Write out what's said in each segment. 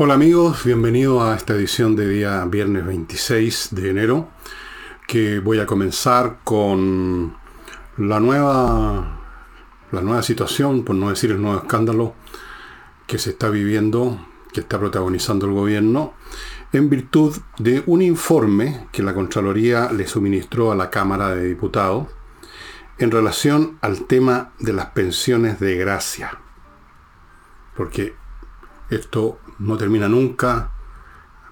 Hola amigos, bienvenidos a esta edición de día viernes 26 de enero, que voy a comenzar con la nueva, la nueva situación, por no decir el nuevo escándalo que se está viviendo, que está protagonizando el gobierno, en virtud de un informe que la Contraloría le suministró a la Cámara de Diputados en relación al tema de las pensiones de gracia. Porque esto no termina nunca,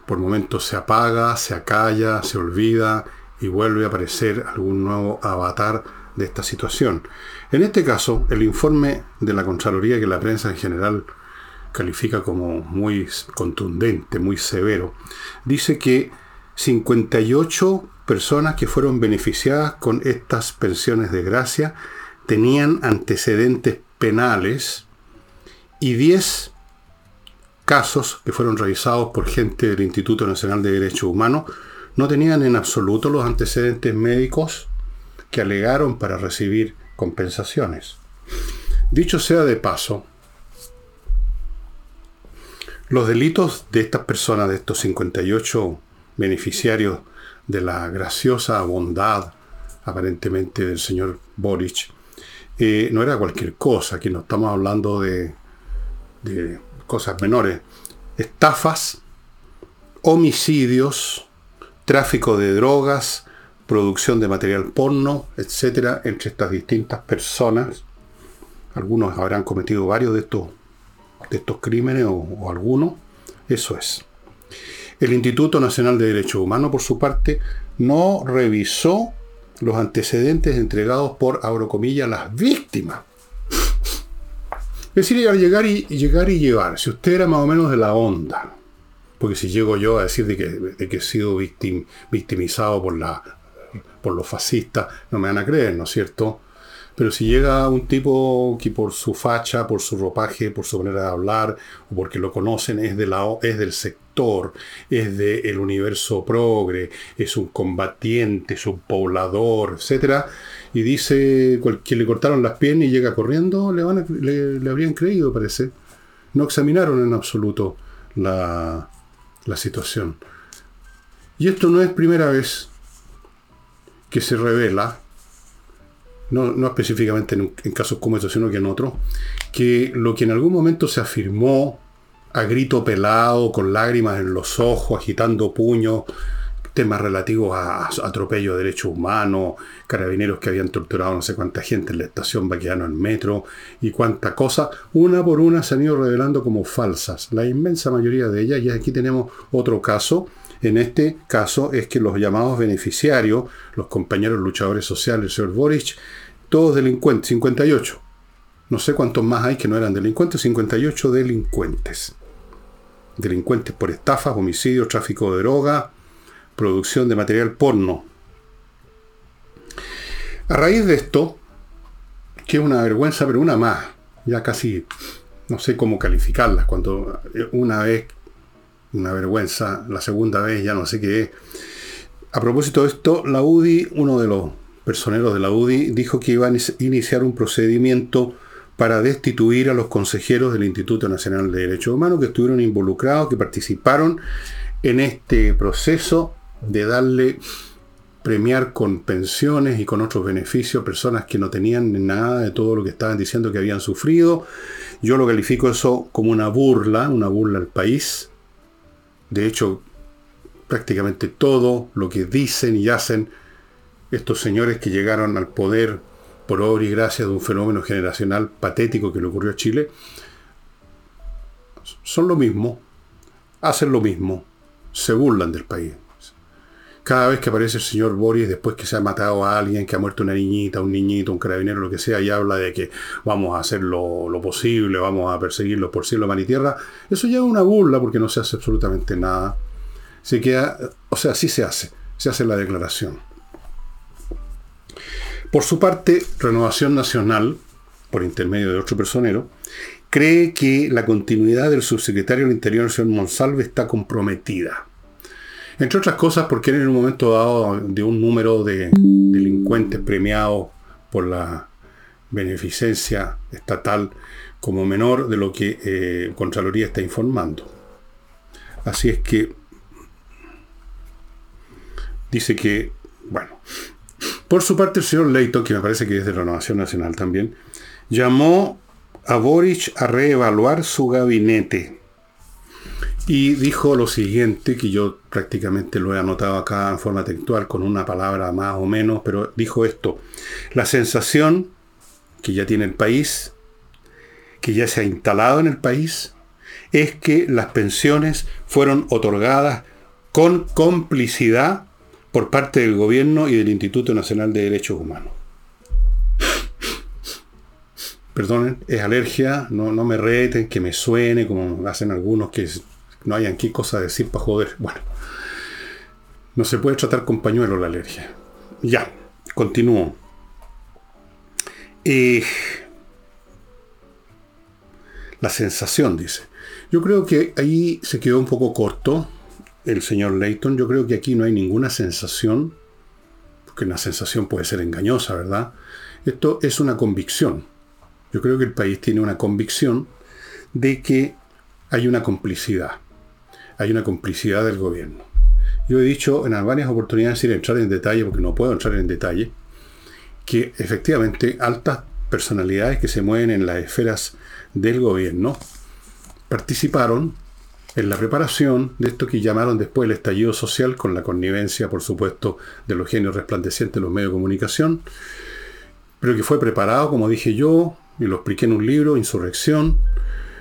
por momentos se apaga, se acalla, se olvida y vuelve a aparecer algún nuevo avatar de esta situación. En este caso, el informe de la Contraloría que la prensa en general califica como muy contundente, muy severo, dice que 58 personas que fueron beneficiadas con estas pensiones de gracia tenían antecedentes penales y 10 casos que fueron revisados por gente del Instituto Nacional de Derechos Humanos no tenían en absoluto los antecedentes médicos que alegaron para recibir compensaciones. Dicho sea de paso, los delitos de estas personas, de estos 58 beneficiarios de la graciosa bondad aparentemente del señor Boric, eh, no era cualquier cosa, aquí no estamos hablando de, de cosas menores, estafas, homicidios, tráfico de drogas, producción de material porno, etcétera, entre estas distintas personas. Algunos habrán cometido varios de estos, de estos crímenes o, o algunos. Eso es. El Instituto Nacional de Derechos Humanos, por su parte, no revisó los antecedentes entregados por, abro comillas, las víctimas es decir, llegar y, llegar y llevar. Si usted era más o menos de la onda, porque si llego yo a decir de que, que he sido victimizado por, la, por los fascistas, no me van a creer, ¿no es cierto? Pero si llega un tipo que por su facha, por su ropaje, por su manera de hablar, o porque lo conocen, es, de la, es del sector, es del universo progre, es un combatiente, es un poblador, etc., y dice que le cortaron las piernas y llega corriendo, le, van le, habrían creído, parece. No examinaron en absoluto la, la situación. Y esto no es primera vez que se revela, no, no específicamente en, en, casos como estos, sino que en otros, que lo que en algún momento se afirmó a grito pelado, con lágrimas en los ojos, agitando puños, temas relativos a, atropello de derechos humanos, carabineros que habían torturado no sé cuánta gente en la estación Baqueano en metro y cuánta cosa, una por una se han ido revelando como falsas, la inmensa mayoría de ellas, y aquí tenemos otro caso, en este caso es que los llamados beneficiarios, los compañeros luchadores sociales, el señor Boric, todos delincuentes, 58. No sé cuántos más hay que no eran delincuentes, 58 delincuentes. Delincuentes por estafas, homicidios, tráfico de droga, producción de material porno. A raíz de esto, que es una vergüenza, pero una más, ya casi no sé cómo calificarlas, cuando una vez una vergüenza, la segunda vez ya no sé qué es. A propósito de esto, la UDI, uno de los personeros de la UDI, dijo que iba a iniciar un procedimiento para destituir a los consejeros del Instituto Nacional de Derechos Humanos que estuvieron involucrados, que participaron en este proceso de darle premiar con pensiones y con otros beneficios personas que no tenían nada de todo lo que estaban diciendo que habían sufrido. Yo lo califico eso como una burla, una burla al país. De hecho, prácticamente todo lo que dicen y hacen estos señores que llegaron al poder por obra y gracia de un fenómeno generacional patético que le ocurrió a Chile, son lo mismo, hacen lo mismo, se burlan del país. Cada vez que aparece el señor Boris, después que se ha matado a alguien, que ha muerto una niñita, un niñito, un carabinero, lo que sea, y habla de que vamos a hacer lo, posible, vamos a perseguirlos por cielo, mar y tierra, eso ya es una burla porque no se hace absolutamente nada. Se queda, o sea, sí se hace, se hace la declaración. Por su parte, Renovación Nacional, por intermedio de otro personero, cree que la continuidad del subsecretario del Interior, señor Monsalve, está comprometida. Entre otras cosas porque en un momento dado de un número de delincuentes premiados por la beneficencia estatal como menor de lo que eh, Contraloría está informando. Así es que dice que, bueno, por su parte el señor Leighton, que me parece que es de la Renovación Nacional también, llamó a Boric a reevaluar su gabinete. Y dijo lo siguiente, que yo prácticamente lo he anotado acá en forma textual con una palabra más o menos, pero dijo esto, la sensación que ya tiene el país, que ya se ha instalado en el país, es que las pensiones fueron otorgadas con complicidad por parte del gobierno y del Instituto Nacional de Derechos Humanos. Perdonen, es alergia, no, no me reten, que me suene como hacen algunos que no hayan qué cosa decir para joder. Bueno, no se puede tratar con pañuelo la alergia. Ya, continúo. Eh, la sensación, dice. Yo creo que ahí se quedó un poco corto el señor Leighton. Yo creo que aquí no hay ninguna sensación, porque una sensación puede ser engañosa, ¿verdad? Esto es una convicción. Yo creo que el país tiene una convicción de que hay una complicidad hay una complicidad del gobierno. Yo he dicho en varias oportunidades, sin entrar en detalle, porque no puedo entrar en detalle, que efectivamente altas personalidades que se mueven en las esferas del gobierno participaron en la preparación de esto que llamaron después el estallido social, con la connivencia, por supuesto, de los genios resplandecientes de los medios de comunicación, pero que fue preparado, como dije yo, y lo expliqué en un libro, Insurrección,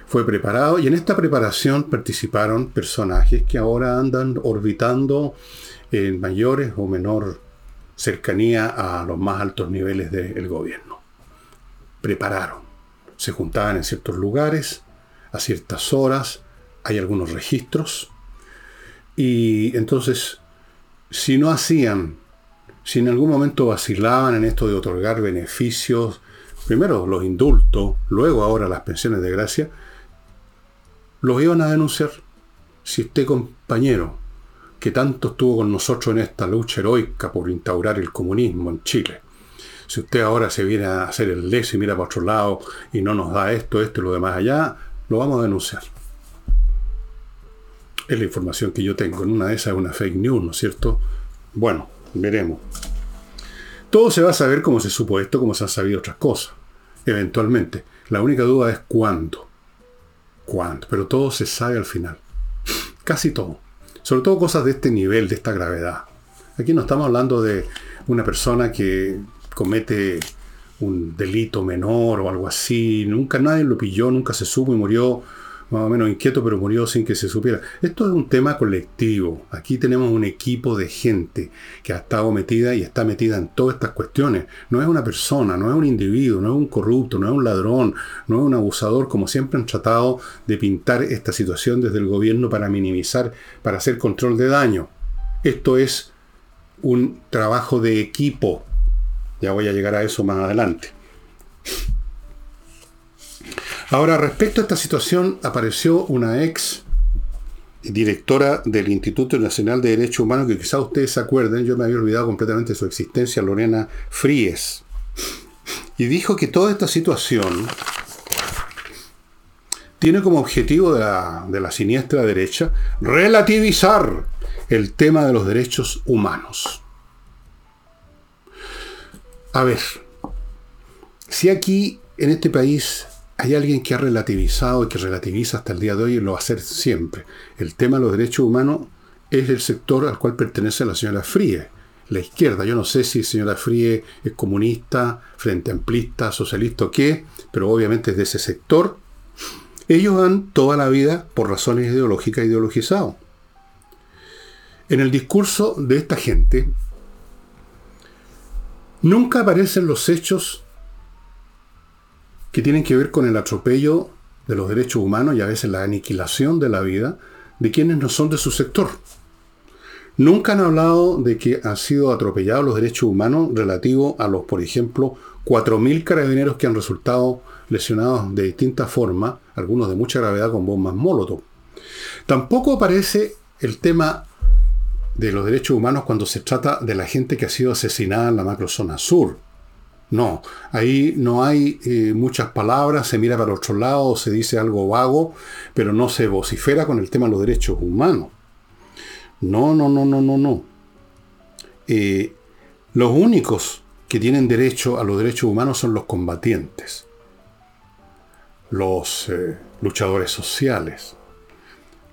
fue preparado y en esta preparación participaron personajes que ahora andan orbitando en mayores o menor cercanía a los más altos niveles del gobierno. Prepararon. Se juntaban en ciertos lugares, a ciertas horas, hay algunos registros, y entonces, si no hacían, si en algún momento vacilaban en esto de otorgar beneficios, primero los indultos, luego ahora las pensiones de gracia, los iban a denunciar. Si este compañero, que tanto estuvo con nosotros en esta lucha heroica por instaurar el comunismo en Chile, si usted ahora se viene a hacer el leso y mira para otro lado y no nos da esto, esto y lo demás allá, lo vamos a denunciar. Es la información que yo tengo. En una de esas es una fake news, ¿no es cierto? Bueno, veremos. Todo se va a saber como se supo esto, como se han sabido otras cosas. Eventualmente. La única duda es cuándo cuánto, pero todo se sabe al final. Casi todo. Sobre todo cosas de este nivel, de esta gravedad. Aquí no estamos hablando de una persona que comete un delito menor o algo así. Nunca nadie lo pilló, nunca se supo y murió más o menos inquieto, pero murió sin que se supiera. Esto es un tema colectivo. Aquí tenemos un equipo de gente que ha estado metida y está metida en todas estas cuestiones. No es una persona, no es un individuo, no es un corrupto, no es un ladrón, no es un abusador, como siempre han tratado de pintar esta situación desde el gobierno para minimizar, para hacer control de daño. Esto es un trabajo de equipo. Ya voy a llegar a eso más adelante. Ahora, respecto a esta situación, apareció una ex directora del Instituto Nacional de Derechos Humanos, que quizás ustedes se acuerden, yo me había olvidado completamente de su existencia, Lorena Fríes, y dijo que toda esta situación tiene como objetivo de la, de la siniestra derecha relativizar el tema de los derechos humanos. A ver, si aquí en este país hay alguien que ha relativizado y que relativiza hasta el día de hoy y lo va a hacer siempre. El tema de los derechos humanos es el sector al cual pertenece la señora Frie, la izquierda. Yo no sé si señora Frie es comunista, frente amplista, socialista o qué, pero obviamente es de ese sector. Ellos han toda la vida, por razones ideológicas, ideologizado. En el discurso de esta gente, nunca aparecen los hechos que tienen que ver con el atropello de los derechos humanos y a veces la aniquilación de la vida de quienes no son de su sector. Nunca han hablado de que han sido atropellados los derechos humanos relativo a los, por ejemplo, 4.000 carabineros que han resultado lesionados de distintas formas, algunos de mucha gravedad con bombas Molotov. Tampoco aparece el tema de los derechos humanos cuando se trata de la gente que ha sido asesinada en la macrozona sur. No, ahí no hay eh, muchas palabras, se mira para otro lado, se dice algo vago, pero no se vocifera con el tema de los derechos humanos. No, no, no, no, no, no. Eh, los únicos que tienen derecho a los derechos humanos son los combatientes, los eh, luchadores sociales,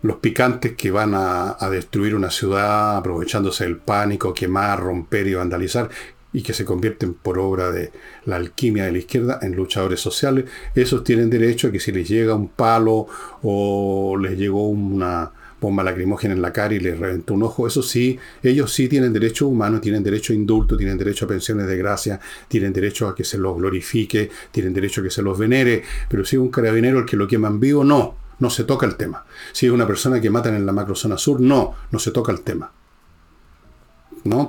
los picantes que van a, a, destruir una ciudad aprovechándose del pánico, quemar, romper y vandalizar, y que se convierten por obra de la alquimia de la izquierda en luchadores sociales, esos tienen derecho a que si les llega un palo o les llegó una bomba lacrimógena en la cara y les reventó un ojo, eso sí, ellos sí tienen derecho humano, tienen derecho a indulto, tienen derecho a pensiones de gracia, tienen derecho a que se los glorifique, tienen derecho a que se los venere, pero si es un carabinero el que lo queman vivo, no, no se toca el tema. Si es una persona que matan en la macrozona sur, no, no se toca el tema. No,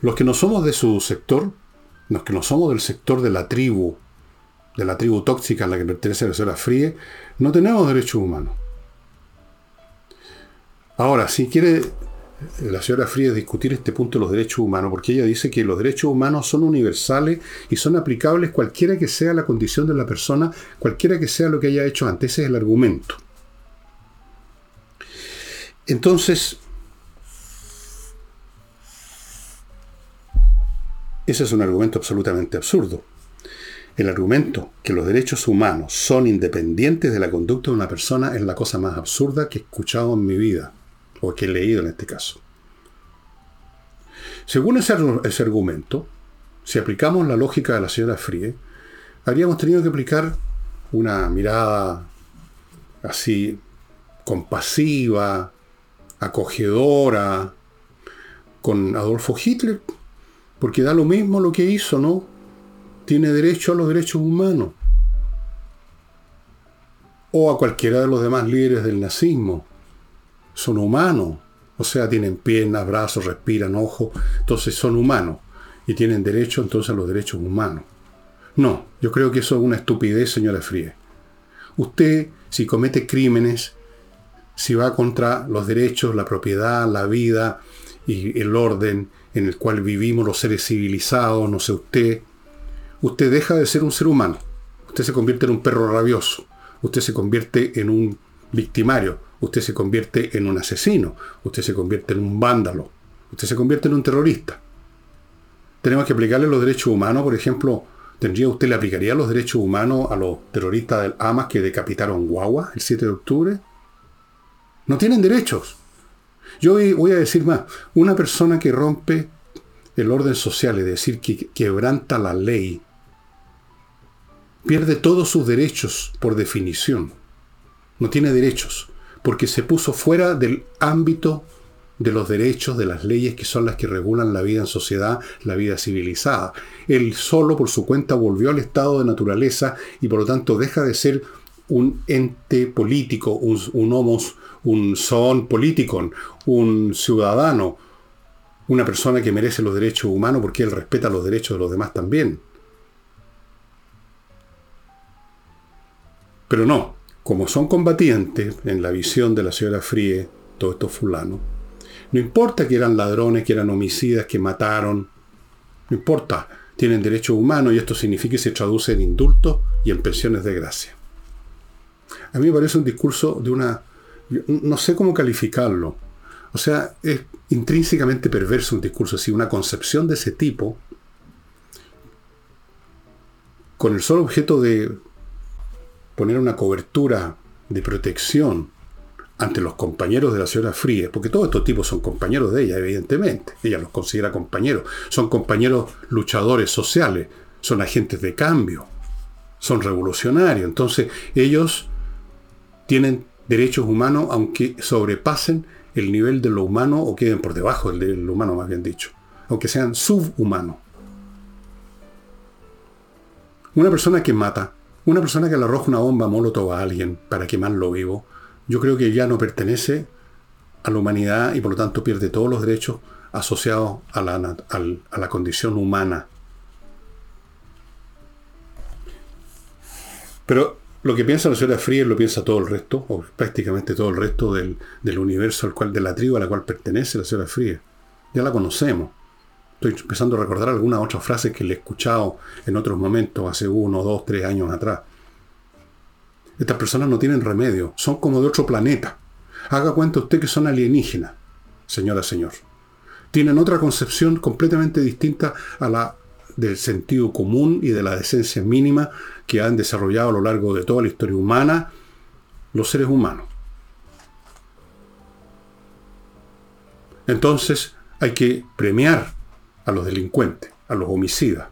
los que no somos de su sector, los que no somos del sector de la tribu, de la tribu tóxica a la que pertenece la señora Fríe, no tenemos derechos humanos. Ahora, si quiere la señora Fríe discutir este punto de los derechos humanos, porque ella dice que los derechos humanos son universales y son aplicables cualquiera que sea la condición de la persona, cualquiera que sea lo que haya hecho antes. Ese es el argumento. Entonces, Ese es un argumento absolutamente absurdo. El argumento que los derechos humanos son independientes de la conducta de una persona es la cosa más absurda que he escuchado en mi vida, o que he leído en este caso. Según ese, argumento, si aplicamos la lógica de la señora Frie, habríamos tenido que aplicar una mirada así compasiva, acogedora, con Adolfo Hitler, porque da lo mismo lo que hizo, ¿no? Tiene derecho a los derechos humanos. O a cualquiera de los demás líderes del nazismo. Son humanos. O sea, tienen piernas, brazos, respiran, ojos. Entonces son humanos. Y tienen derecho entonces a los derechos humanos. No, yo creo que eso es una estupidez, señora Frie. Usted, si comete crímenes, si va contra los derechos, la propiedad, la vida y el orden en el cual vivimos los seres civilizados, no sé usted, usted deja de ser un ser humano. Usted se convierte en un perro rabioso. Usted se convierte en un victimario. Usted se convierte en un asesino. Usted se convierte en un vándalo. Usted se convierte en un terrorista. Tenemos que aplicarle los derechos humanos, por ejemplo, ¿tendría usted le aplicaría los derechos humanos a los terroristas del Hamas que decapitaron Guagua el 7 de octubre? No tienen derechos. Yo voy a decir más, una persona que rompe el orden social, es decir, que quebranta la ley, pierde todos sus derechos por definición. No tiene derechos, porque se puso fuera del ámbito de los derechos, de las leyes que son las que regulan la vida en sociedad, la vida civilizada. Él solo por su cuenta volvió al estado de naturaleza y por lo tanto deja de ser un ente político, un, un un son político, un ciudadano, una persona que merece los derechos humanos porque él respeta los derechos de los demás también. Pero no, como son combatientes en la visión de la señora Frie, todos estos fulanos, no importa que eran ladrones, que eran homicidas, que mataron, no importa, tienen derechos humanos y esto significa que se traduce en indultos y en pensiones de gracia. A mí me parece un discurso de una... No sé cómo calificarlo. O sea, es intrínsecamente perverso un discurso así, una concepción de ese tipo, con el solo objeto de poner una cobertura de protección ante los compañeros de la señora Fríes, porque todos estos tipos son compañeros de ella, evidentemente. Ella los considera compañeros. Son compañeros luchadores sociales, son agentes de cambio, son revolucionarios. Entonces, ellos tienen derechos humanos aunque sobrepasen el nivel de lo humano o queden por debajo del, lo humano, más bien dicho, aunque sean subhumanos. Una persona que mata, una persona que le arroja una bomba molotov a alguien para quemarlo vivo, yo creo que ya no pertenece a la humanidad y por lo tanto pierde todos los derechos asociados a la, a la condición humana. Pero lo que piensa la señora Fríes lo piensa todo el resto, o prácticamente todo el resto del, universo al cual, de la tribu a la cual pertenece la señora Fríes. Ya la conocemos. Estoy empezando a recordar algunas otras frases que le he escuchado en otros momentos, hace uno, dos, tres años atrás. Estas personas no tienen remedio, son como de otro planeta. Haga cuenta usted que son alienígenas, señora, señor. Tienen otra concepción completamente distinta a la del sentido común y de la decencia mínima que han desarrollado a lo largo de toda la historia humana los seres humanos. Entonces hay que premiar a los delincuentes, a los homicidas,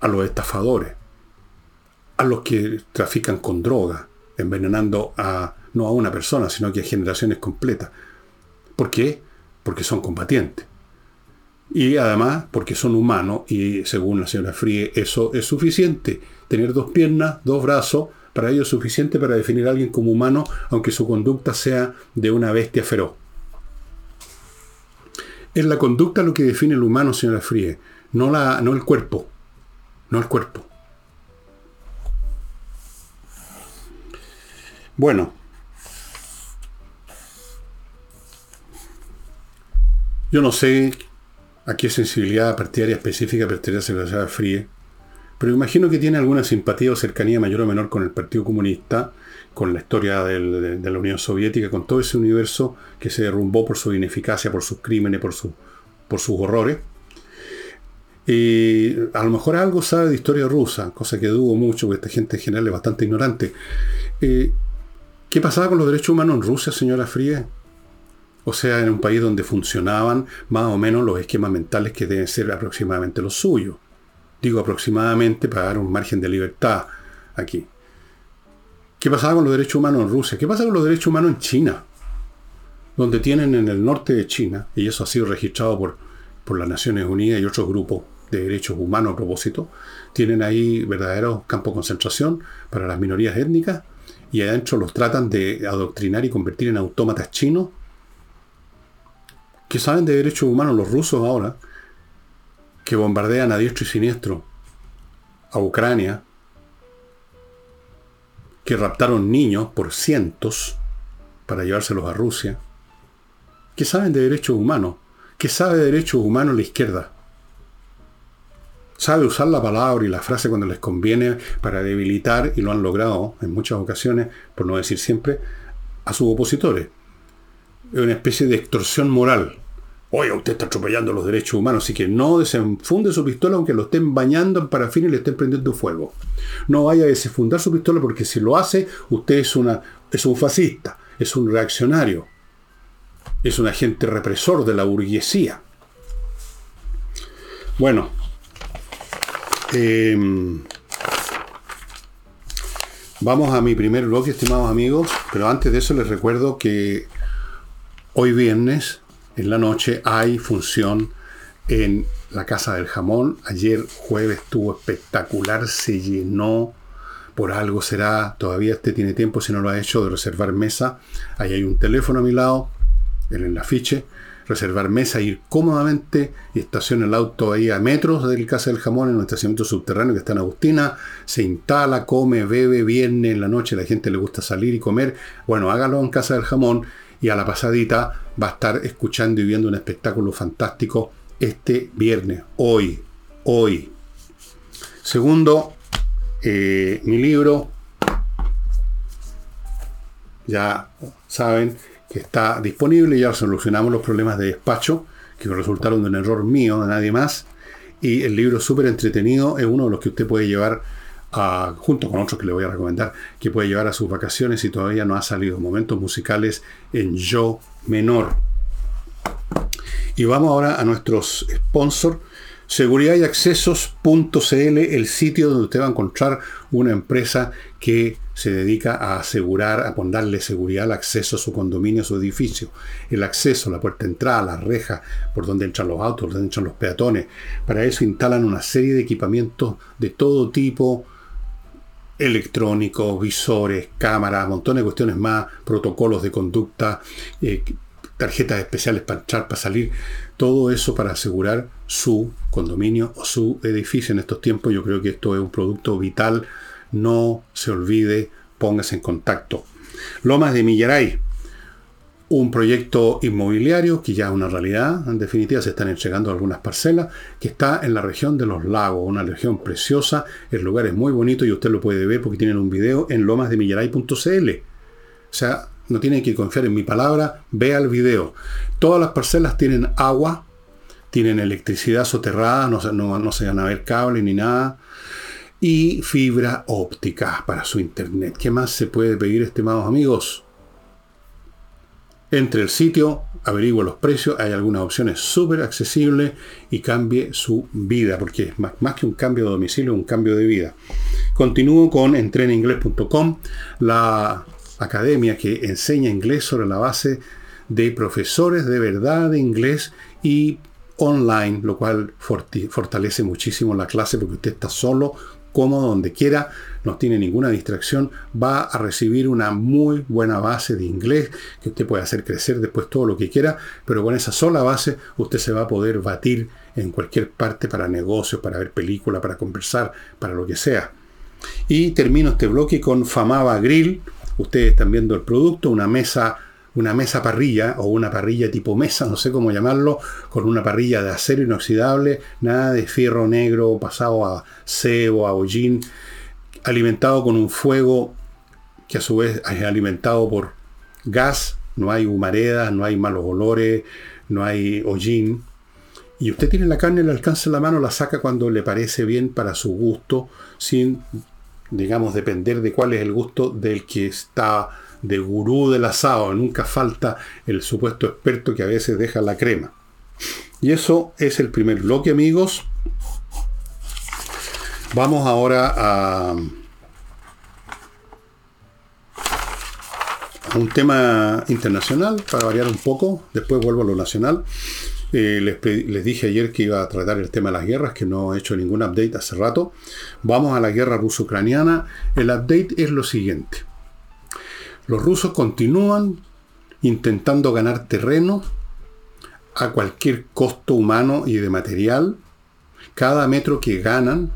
a los estafadores, a los que trafican con droga, envenenando a no a una persona, sino que a generaciones completas. ¿Por qué? Porque son combatientes. Y además porque son humanos y según la señora Frie eso es suficiente. Tener dos piernas, dos brazos, para ello es suficiente para definir a alguien como humano, aunque su conducta sea de una bestia feroz. Es la conducta lo que define el humano, señora Frie, no, la, no el cuerpo. No el cuerpo. Bueno. Yo no sé a qué sensibilidad partidaria específica la señora Frie, pero imagino que tiene alguna simpatía o cercanía mayor o menor con el Partido Comunista, con la historia de, la Unión Soviética, con todo ese universo que se derrumbó por su ineficacia, por sus crímenes, por, por sus horrores. Y a lo mejor algo sabe de historia rusa, cosa que dudo mucho, porque esta gente en general es bastante ignorante. Eh, ¿Qué pasaba con los derechos humanos en Rusia, señora Fríe? O sea, en un país donde funcionaban más o menos los esquemas mentales que deben ser aproximadamente los suyos. Digo aproximadamente para dar un margen de libertad aquí. ¿Qué pasaba con los derechos humanos en Rusia? ¿Qué pasa con los derechos humanos en China? Donde tienen en el norte de China, y eso ha sido registrado por, por las Naciones Unidas y otros grupos de derechos humanos a propósito, tienen ahí verdaderos campos de concentración para las minorías étnicas y adentro los tratan de adoctrinar y convertir en autómatas chinos que saben de derechos humanos los rusos ahora, que bombardean a diestro y siniestro a Ucrania, que raptaron niños por cientos para llevárselos a Rusia, que saben de derechos humanos, que sabe de derechos humanos la izquierda. Sabe usar la palabra y la frase cuando les conviene para debilitar, y lo han logrado en muchas ocasiones, por no decir siempre, a sus opositores. Es una especie de extorsión moral. Oye, usted está atropellando los derechos humanos, así que no desenfunde su pistola aunque lo estén bañando en parafina y le estén prendiendo fuego. No vaya a desenfundar su pistola porque si lo hace, usted es, una, es un fascista, es un reaccionario, es un agente represor de la burguesía. Bueno, em, vamos a mi primer bloque, estimados amigos, pero antes de eso les recuerdo que hoy viernes en la noche hay función en la Casa del Jamón. Ayer jueves estuvo espectacular, se llenó. Por algo será, todavía este tiene tiempo si no lo ha hecho, de reservar mesa. Ahí hay un teléfono a mi lado, en el afiche. Reservar mesa, ir cómodamente y estaciona el auto ahí a metros del Casa del Jamón en un estacionamiento subterráneo que está en Agustina. Se instala, come, bebe, viene en la noche, la gente le gusta salir y comer. Bueno, hágalo en Casa del Jamón y a la pasadita va a estar escuchando y viendo un espectáculo fantástico este viernes, hoy, hoy. Segundo, eh, mi libro, ya saben que está disponible, ya solucionamos los problemas de despacho que resultaron de un error mío, de nadie más. Y el libro súper entretenido es uno de los que usted puede llevar junto con otros que le voy a recomendar, que puede llevar a sus vacaciones y todavía no ha salido. Momentos musicales en yo menor. Y vamos ahora a nuestros sponsors. Seguridad y accesos.cl, el sitio donde usted va a encontrar una empresa que se dedica a asegurar, a ponerle seguridad al acceso a su condominio, a su edificio. El acceso, la puerta de entrada, la reja, por donde entran los autos, por donde entran los peatones. Para eso instalan una serie de equipamientos de todo tipo, electrónicos, visores, cámaras, montones de cuestiones más, protocolos de conducta, eh, tarjetas especiales para entrar, para salir, todo eso para asegurar su condominio o su edificio en estos tiempos. Yo creo que esto es un producto vital. No se olvide, póngase en contacto. Lomas de Millaray, un proyecto inmobiliario que ya es una realidad, en definitiva se están entregando algunas parcelas, que está en la región de los lagos, una región preciosa, el lugar es muy bonito y usted lo puede ver porque tienen un video en lomasdemillaray.cl. O sea, no tiene que confiar en mi palabra, vea el video. Todas las parcelas tienen agua, tienen electricidad soterrada, no, no, no se van a ver cables ni nada, y fibra óptica para su internet. ¿Qué más se puede pedir, estimados amigos? Entre el sitio, averigüe los precios, hay algunas opciones súper accesibles y cambie su vida, porque es más, más, que un cambio de domicilio, un cambio de vida. Continúo con entreninglés.com, la academia que enseña inglés sobre la base de profesores de verdad de inglés y online, lo cual fortalece muchísimo la clase porque usted está solo cómodo, donde quiera, no tiene ninguna distracción, va a recibir una muy buena base de inglés que usted puede hacer crecer después todo lo que quiera, pero con esa sola base usted se va a poder batir en cualquier parte para negocios, para ver películas, para conversar, para lo que sea. Y termino este bloque con Famaba Grill. Ustedes están viendo el producto, una mesa una mesa parrilla o una parrilla tipo mesa, no sé cómo llamarlo, con una parrilla de acero inoxidable, nada de fierro negro pasado a cebo, a hollín, alimentado con un fuego que a su vez es alimentado por gas, no hay humaredas, no hay malos olores, no hay hollín. Y usted tiene la carne, le alcanza la mano, la saca cuando le parece bien para su gusto, sin, digamos, depender de cuál es el gusto del que está de gurú del asado, nunca falta el supuesto experto que a veces deja la crema. Y eso es el primer bloque, amigos. Vamos ahora a, un tema internacional, para variar un poco, después vuelvo a lo nacional. Eh, les, dije ayer que iba a tratar el tema de las guerras, que no he hecho ningún update hace rato. Vamos a la guerra ruso-ucraniana. El update es lo siguiente. Los rusos continúan intentando ganar terreno a cualquier costo humano y de material. Cada metro que ganan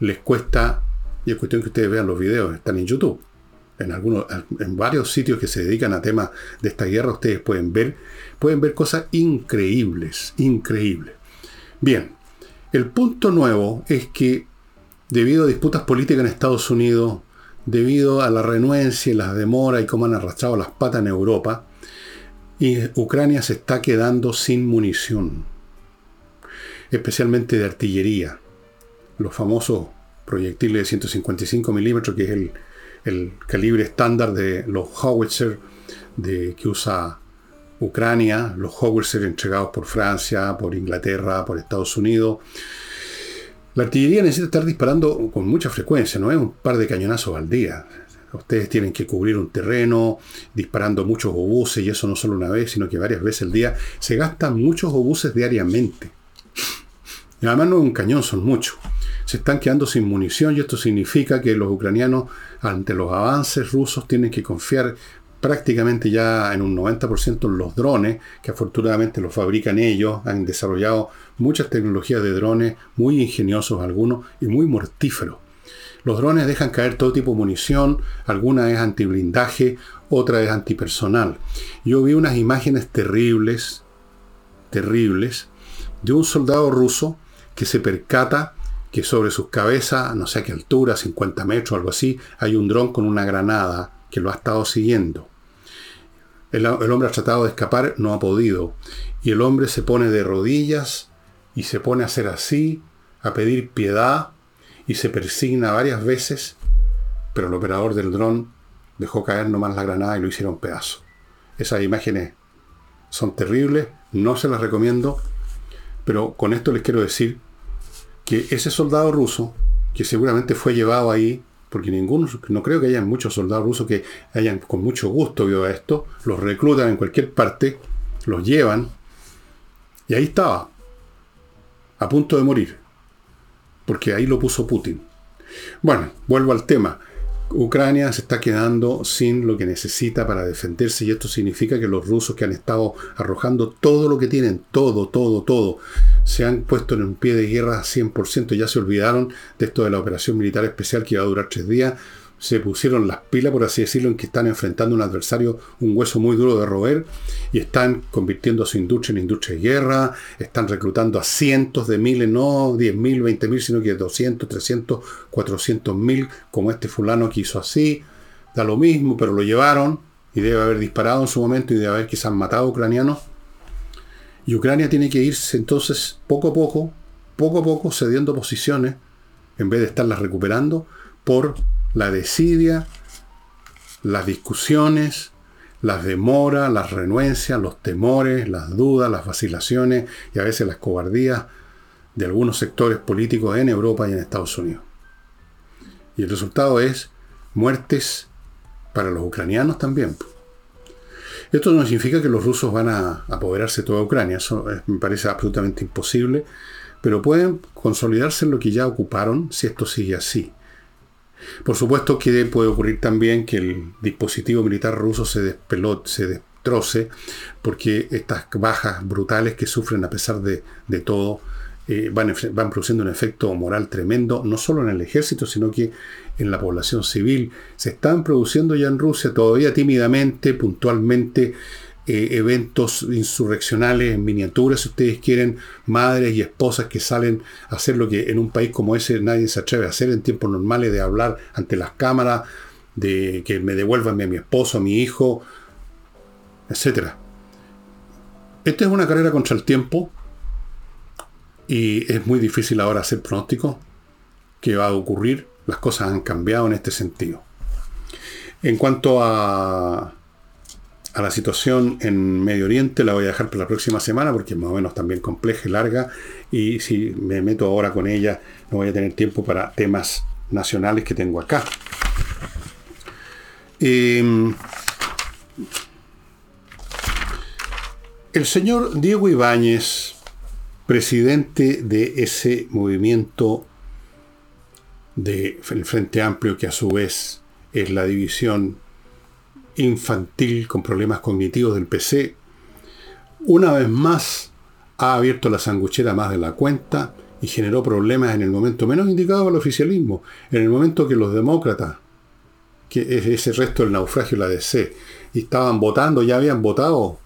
les cuesta, y es cuestión que ustedes vean los videos, están en YouTube. En, algunos, en varios sitios que se dedican a temas de esta guerra, ustedes pueden ver, pueden ver cosas increíbles, increíbles. Bien, el punto nuevo es que debido a disputas políticas en Estados Unidos, debido a la renuencia y la demora y cómo han arrastrado las patas en Europa, y Ucrania se está quedando sin munición, especialmente de artillería. Los famosos proyectiles de 155 milímetros, que es el, el, calibre estándar de los howitzer de, que usa Ucrania, los howitzer entregados por Francia, por Inglaterra, por Estados Unidos, la artillería necesita estar disparando con mucha frecuencia, no es un par de cañonazos al día. Ustedes tienen que cubrir un terreno disparando muchos obuses y eso no solo una vez, sino que varias veces al día. Se gastan muchos obuses diariamente. Además no es un cañón, son muchos. Se están quedando sin munición y esto significa que los ucranianos, ante los avances rusos, tienen que confiar prácticamente ya en un 90% los drones, que afortunadamente los fabrican ellos, han desarrollado muchas tecnologías de drones, muy ingeniosos algunos y muy mortíferos. Los drones dejan caer todo tipo de munición, alguna es antiblindaje, otra es antipersonal. Yo vi unas imágenes terribles, terribles, de un soldado ruso que se percata que sobre sus cabezas, no sé a qué altura, 50 metros, algo así, hay un dron con una granada que lo ha estado siguiendo. El, hombre ha tratado de escapar, no ha podido. Y el hombre se pone de rodillas y se pone a hacer así, a pedir piedad y se persigna varias veces, pero el operador del dron dejó caer nomás la granada y lo hicieron pedazo. Esas imágenes son terribles, no se las recomiendo, pero con esto les quiero decir que ese soldado ruso, que seguramente fue llevado ahí porque ninguno, no creo que haya muchos soldados rusos que hayan con mucho gusto visto esto, los reclutan en cualquier parte, los llevan, y ahí estaba, a punto de morir, porque ahí lo puso Putin. Bueno, vuelvo al tema. Ucrania se está quedando sin lo que necesita para defenderse y esto significa que los rusos que han estado arrojando todo lo que tienen, todo, todo, todo, se han puesto en un pie de guerra 100%, ya se olvidaron de esto de la operación militar especial que iba a durar tres días, se pusieron las pilas, por así decirlo, en que están enfrentando un adversario, un hueso muy duro de roer, y están convirtiendo su industria en industria de guerra, están reclutando a cientos de miles, no 10 mil, 20 mil, sino que 200, 300, 400 mil, como este fulano que hizo así, da lo mismo, pero lo llevaron, y debe haber disparado en su momento, y debe haber quizás matado a ucranianos. Y Ucrania tiene que irse entonces poco a poco, poco a poco, cediendo posiciones, en vez de estarlas recuperando, por la desidia, las discusiones, las demoras, las renuencias, los temores, las dudas, las vacilaciones y a veces las cobardías de algunos sectores políticos en Europa y en Estados Unidos. Y el resultado es muertes para los ucranianos también. Esto no significa que los rusos van a apoderarse de toda Ucrania, eso me parece absolutamente imposible, pero pueden consolidarse en lo que ya ocuparon si esto sigue así. Por supuesto que puede ocurrir también que el dispositivo militar ruso se se destroce, porque estas bajas brutales que sufren a pesar de, todo eh, van, produciendo un efecto moral tremendo, no solo en el ejército, sino que en la población civil. Se están produciendo ya en Rusia todavía tímidamente, puntualmente, eh, eventos insurreccionales en miniatura, si ustedes quieren, madres y esposas que salen a hacer lo que en un país como ese nadie se atreve a hacer en tiempos normales, de hablar ante las cámaras, de que me devuelvan a mi esposo, a mi hijo, etc. Esta es una carrera contra el tiempo y es muy difícil ahora hacer pronóstico que va a ocurrir. Las cosas han cambiado en este sentido. En cuanto a a la situación en Medio Oriente la voy a dejar para la próxima semana porque es más o menos también compleja y larga y si me meto ahora con ella no voy a tener tiempo para temas nacionales que tengo acá. Em, el señor Diego Ibáñez, presidente de ese movimiento del Frente Amplio que a su vez es la división infantil con problemas cognitivos del PC, una vez más ha abierto la sanguchera más de la cuenta y generó problemas en el momento menos indicado el oficialismo, en el momento que los demócratas, que es ese resto del naufragio de la DC, estaban votando, ya habían votado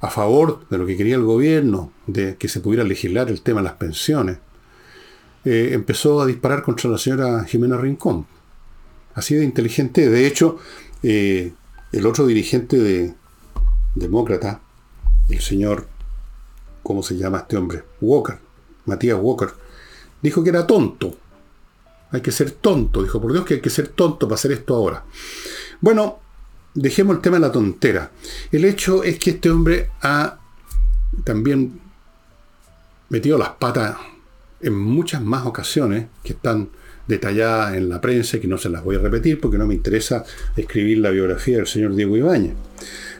a favor de lo que quería el gobierno, de que se pudiera legislar el tema de las pensiones, eh, empezó a disparar contra la señora Jimena Rincón. Así de inteligente. De hecho, eh, el otro dirigente de demócrata, el señor, ¿cómo se llama este hombre? Walker, Matías Walker, dijo que era tonto. Hay que ser tonto, dijo, por Dios que hay que ser tonto para hacer esto ahora. Bueno, dejemos el tema de la tontera. El hecho es que este hombre ha también metido las patas en muchas más ocasiones que están detallada en la prensa, que no se las voy a repetir porque no me interesa escribir la biografía del señor Diego Ibáñez.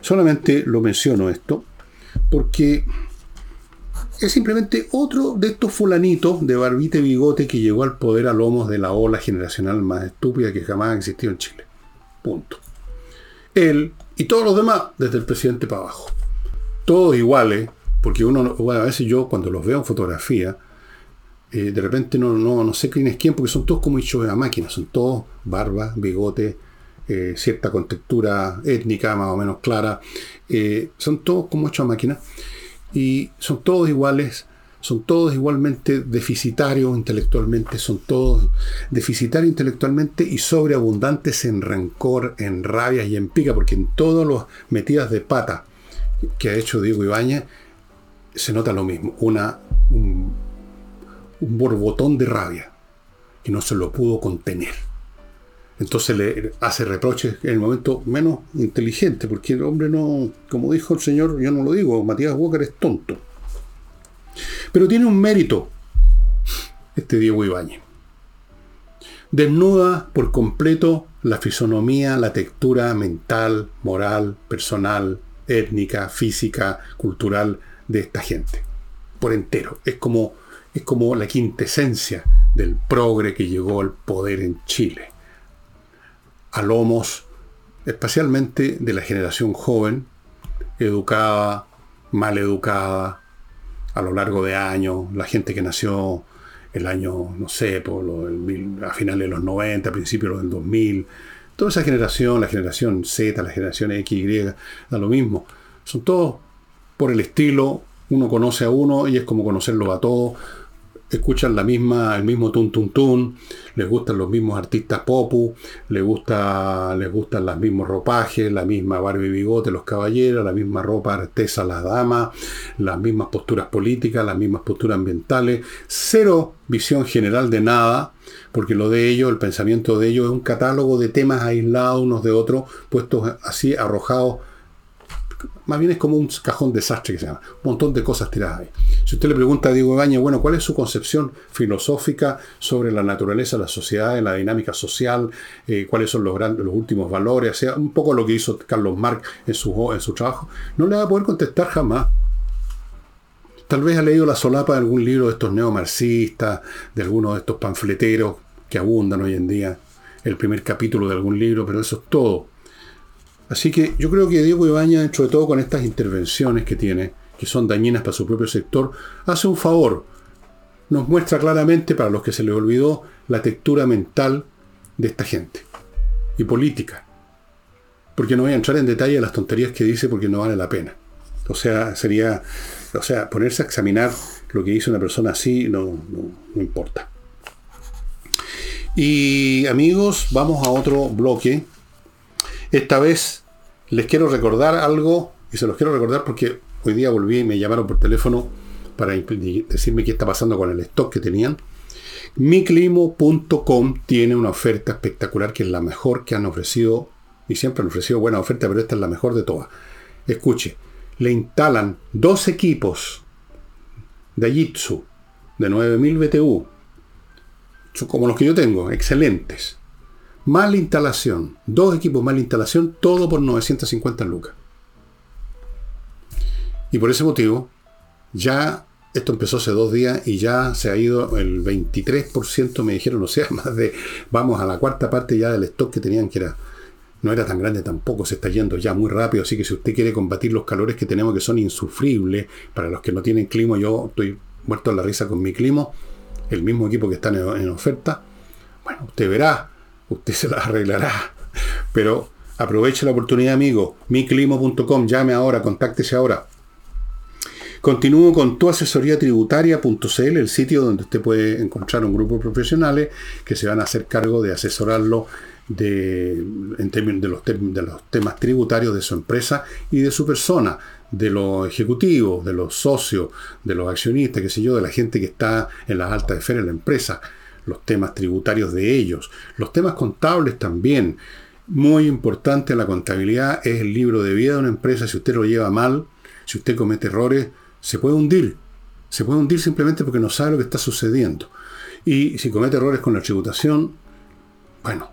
Solamente lo menciono esto porque es simplemente otro de estos fulanitos de barbite bigote que llegó al poder a lomos de la ola generacional más estúpida que jamás ha existido en Chile. Punto. Él y todos los demás, desde el presidente para abajo. Todos iguales, porque uno, bueno, a veces yo cuando los veo en fotografía, eh, de repente no, no, no sé quién es quién, porque son todos como hechos de la máquina, son todos barba, bigote, eh, cierta contextura étnica más o menos clara, eh, son todos como hechos a máquina, y son todos iguales, son todos igualmente deficitarios intelectualmente, son todos deficitarios intelectualmente y sobreabundantes en rencor, en rabia y en pica, porque en todas las metidas de pata que ha hecho Diego Ibáñez se nota lo mismo, una, un borbotón de rabia y no se lo pudo contener. Entonces le hace reproches en el momento menos inteligente, porque el hombre no, como dijo el señor, yo no lo digo, Matías Walker es tonto. Pero tiene un mérito este Diego Ibáñez. Desnuda por completo la fisonomía, la textura mental, moral, personal, étnica, física, cultural de esta gente. Por entero. Es como es como la quintesencia del progre que llegó al poder en Chile. A lomos, especialmente de la generación joven, educada, mal educada, a lo largo de años, la gente que nació el año, no sé, por lo, a finales de los 90, a principios del 2000. Toda esa generación, la generación Z, la generación X, Y, da lo mismo. Son todos por el estilo, uno conoce a uno y es como conocerlo a todos escuchan la misma, el mismo tun tun tun, les gustan los mismos artistas popu, les, gusta, les gustan los mismos ropajes, la misma Barbie bigote los caballeros, la misma ropa artesa las damas, las mismas posturas políticas, las mismas posturas ambientales, cero visión general de nada, porque lo de ellos, el pensamiento de ellos es un catálogo de temas aislados unos de otros, puestos así arrojados más bien es como un cajón desastre que se llama. Un montón de cosas tiradas ahí. Si usted le pregunta a Diego Baña, bueno, ¿cuál es su concepción filosófica sobre la naturaleza, la sociedad, la dinámica social? Eh, ¿Cuáles son los, últimos valores? Sea, un poco lo que hizo Carlos Marx en su, en su trabajo. No le va a poder contestar jamás. Tal vez ha leído la solapa de algún libro de estos neomarxistas, de algunos de estos panfleteros que abundan hoy en día, el primer capítulo de algún libro, pero eso es todo. Así que yo creo que Diego Ibaña, dentro de todo con estas intervenciones que tiene, que son dañinas para su propio sector, hace un favor. Nos muestra claramente, para los que se les olvidó, la textura mental de esta gente. Y política. Porque no voy a entrar en detalle a las tonterías que dice porque no vale la pena. O sea, sería. O sea, ponerse a examinar lo que dice una persona así no, no, no importa. Y amigos, vamos a otro bloque esta vez les quiero recordar algo, y se los quiero recordar porque hoy día volví y me llamaron por teléfono para decirme qué está pasando con el stock que tenían. Miclimo.com tiene una oferta espectacular que es la mejor que han ofrecido, y siempre han ofrecido buena oferta, pero esta es la mejor de todas. Escuche, le instalan dos equipos de Jitsu de 9000 BTU, como los que yo tengo, excelentes más instalación, dos equipos más instalación, todo por 950 lucas. Y por ese motivo, ya esto empezó hace dos días y ya se ha ido el 23%, me dijeron, o sea, más de, vamos a la cuarta parte ya del stock que tenían, que era, no era tan grande tampoco, se está yendo ya muy rápido, así que si usted quiere combatir los calores que tenemos que son insufribles, para los que no tienen clima, yo estoy muerto en la risa con mi clima, el mismo equipo que está en oferta, bueno, usted verá, usted se la arreglará. Pero aproveche la oportunidad, amigo. miclimo.com, llame ahora, contáctese ahora. Continúo con tu asesoría tributaria.cl, el sitio donde usted puede encontrar un grupo de profesionales que se van a hacer cargo de asesorarlo de, en términos de los, de los temas tributarios de su empresa y de su persona, de los ejecutivos, de los socios, de los accionistas, qué sé yo, de la gente que está en las altas esferas de la empresa los temas tributarios de ellos, los temas contables también. Muy importante la contabilidad es el libro de vida de una empresa. Si usted lo lleva mal, si usted comete errores, se puede hundir. Se puede hundir simplemente porque no sabe lo que está sucediendo. Y si comete errores con la tributación, bueno,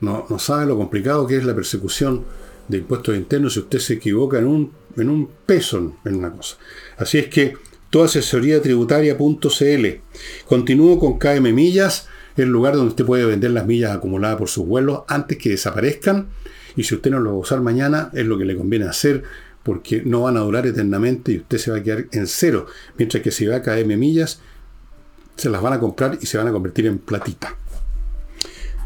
no, no sabe lo complicado que es la persecución de impuestos internos si usted se equivoca en un, en un peso en una cosa. Así es que tributaria.cl. Continúo con KM Millas, el lugar donde usted puede vender las millas acumuladas por sus vuelos antes que desaparezcan. Y si usted no lo va a usar mañana, es lo que le conviene hacer porque no van a durar eternamente y usted se va a quedar en cero. Mientras que si va a KM Millas, se las van a comprar y se van a convertir en platita.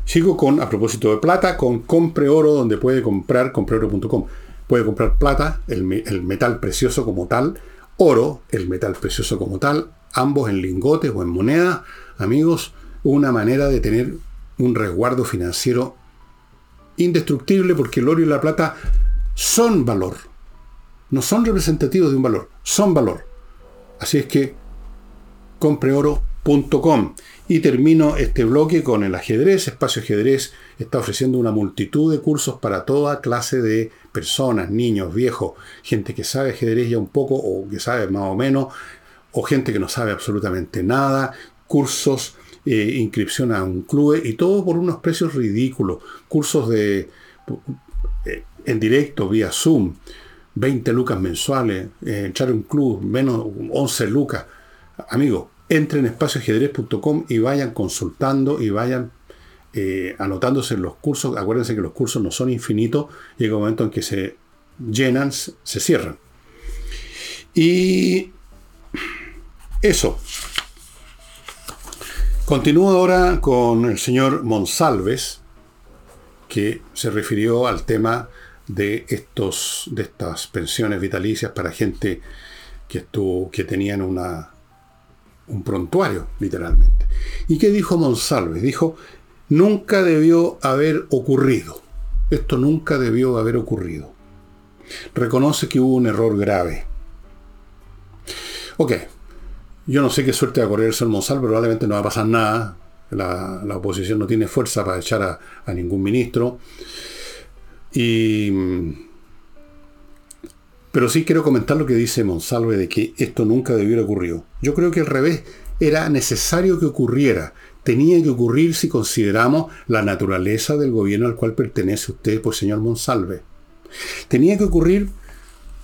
Sigo con, a propósito de plata, con Compre Oro, donde puede comprar, compreoro.com. Puede comprar plata, el metal precioso como tal, oro, el metal precioso como tal, ambos en lingotes o en moneda, amigos, una manera de tener un resguardo financiero indestructible porque el oro y la plata son valor. No son representativos de un valor, son valor. Así es que compreoro.com. Y termino este bloque con el ajedrez. Espacio Ajedrez está ofreciendo una multitud de cursos para toda clase de personas, niños, viejos, gente que sabe ajedrez ya un poco o que sabe más o menos, o gente que no sabe absolutamente nada, cursos, eh, inscripción a un club y todo por unos precios ridículos. Cursos de eh, en directo vía Zoom, 20 lucas mensuales, eh, a un club, menos 11 lucas. Amigos, entren en espacioajedrez.com y vayan consultando y vayan eh, anotándose en los cursos. Acuérdense que los cursos no son infinitos, llega un momento en que se llenan, se cierran. Y eso. Continúo ahora con el señor Monsalves, que se refirió al tema de, estos, de estas pensiones vitalicias para gente que, estuvo, que tenían una, un prontuario, literalmente. ¿Y qué dijo Monsalves? Dijo, nunca debió haber ocurrido. Esto nunca debió haber ocurrido. Reconoce que hubo un error grave. Ok, yo no sé qué suerte va a correr el Monsalve, probablemente no va a pasar nada. La, oposición no tiene fuerza para echar a, ningún ministro. Y, pero sí quiero comentar lo que dice Monsalve de que esto nunca debiera ocurrir. Yo creo que al revés era necesario que ocurriera. Tenía que ocurrir si consideramos la naturaleza del gobierno al cual pertenece usted, pues señor Monsalve. Tenía que ocurrir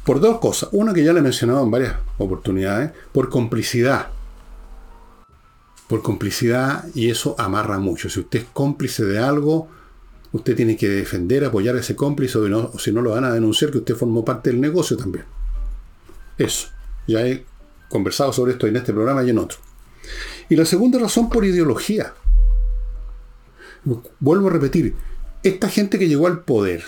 por dos cosas. Una que ya le he mencionado en varias oportunidades, por complicidad. Por complicidad y eso amarra mucho. Si usted es cómplice de algo, usted tiene que defender, apoyar a ese cómplice o, si no lo van a denunciar que usted formó parte del negocio también. Eso. Ya he conversado sobre esto en este programa y en otro. Y la segunda razón por ideología. Vuelvo a repetir, esta gente que llegó al poder,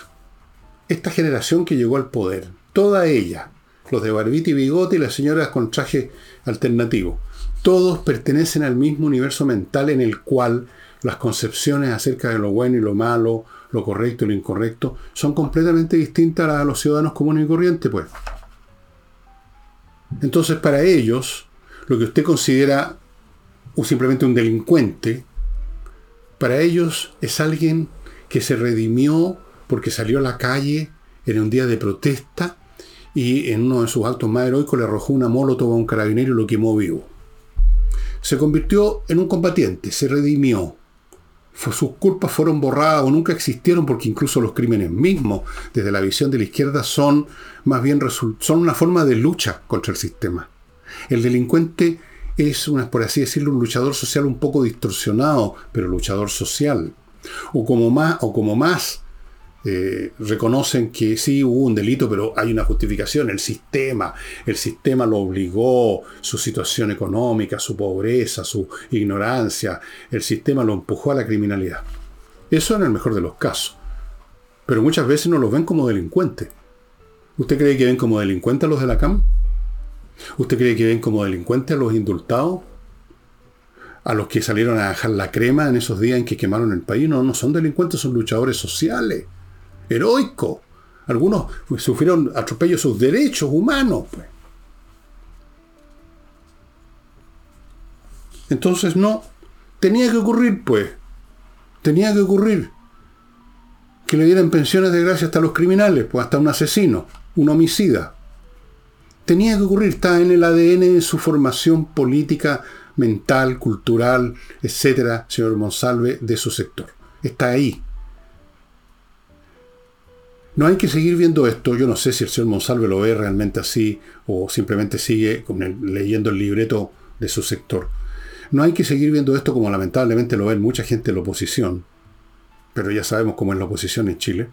esta generación que llegó al poder, toda ella, los de barbita y bigote y las señoras con traje alternativo, todos pertenecen al mismo universo mental en el cual las concepciones acerca de lo bueno y lo malo, lo correcto y lo incorrecto, son completamente distintas a los ciudadanos comunes y corrientes, pues. Entonces, para ellos, lo que usted considera simplemente un delincuente, para ellos es alguien que se redimió porque salió a la calle en un día de protesta y en uno de sus actos más heroicos le arrojó una molotov a un carabinero y lo quemó vivo. Se convirtió en un combatiente, se redimió. Sus culpas fueron borradas o nunca existieron porque incluso los crímenes mismos, desde la visión de la izquierda, son más bien son una forma de lucha contra el sistema. El delincuente es, una, por así decirlo, un luchador social un poco distorsionado, pero luchador social. O como más, o como más eh, reconocen que sí hubo un delito, pero hay una justificación, el sistema, el sistema lo obligó, su situación económica, su pobreza, su ignorancia, el sistema lo empujó a la criminalidad. Eso en el mejor de los casos. Pero muchas veces no los ven como delincuentes. ¿Usted cree que ven como delincuentes a los de la CAM? ¿Usted cree que ven como delincuentes a los indultados? ¿A los que salieron a dejar la crema en esos días en que quemaron el país? No, no son delincuentes, son luchadores sociales heroico. Algunos sufrieron atropellos sus derechos humanos. Pues. Entonces no, tenía que ocurrir, pues. Tenía que ocurrir. Que le dieran pensiones de gracia hasta los criminales, pues hasta un asesino, un homicida. Tenía que ocurrir, está en el ADN de su formación política, mental, cultural, etcétera, señor Monsalve, de su sector. Está ahí. No hay que seguir viendo esto. Yo no sé si el señor Monsalve lo ve realmente así o simplemente sigue leyendo el libreto de su sector. No hay que seguir viendo esto como lamentablemente lo ven mucha gente de la oposición, pero ya sabemos cómo es la oposición en Chile.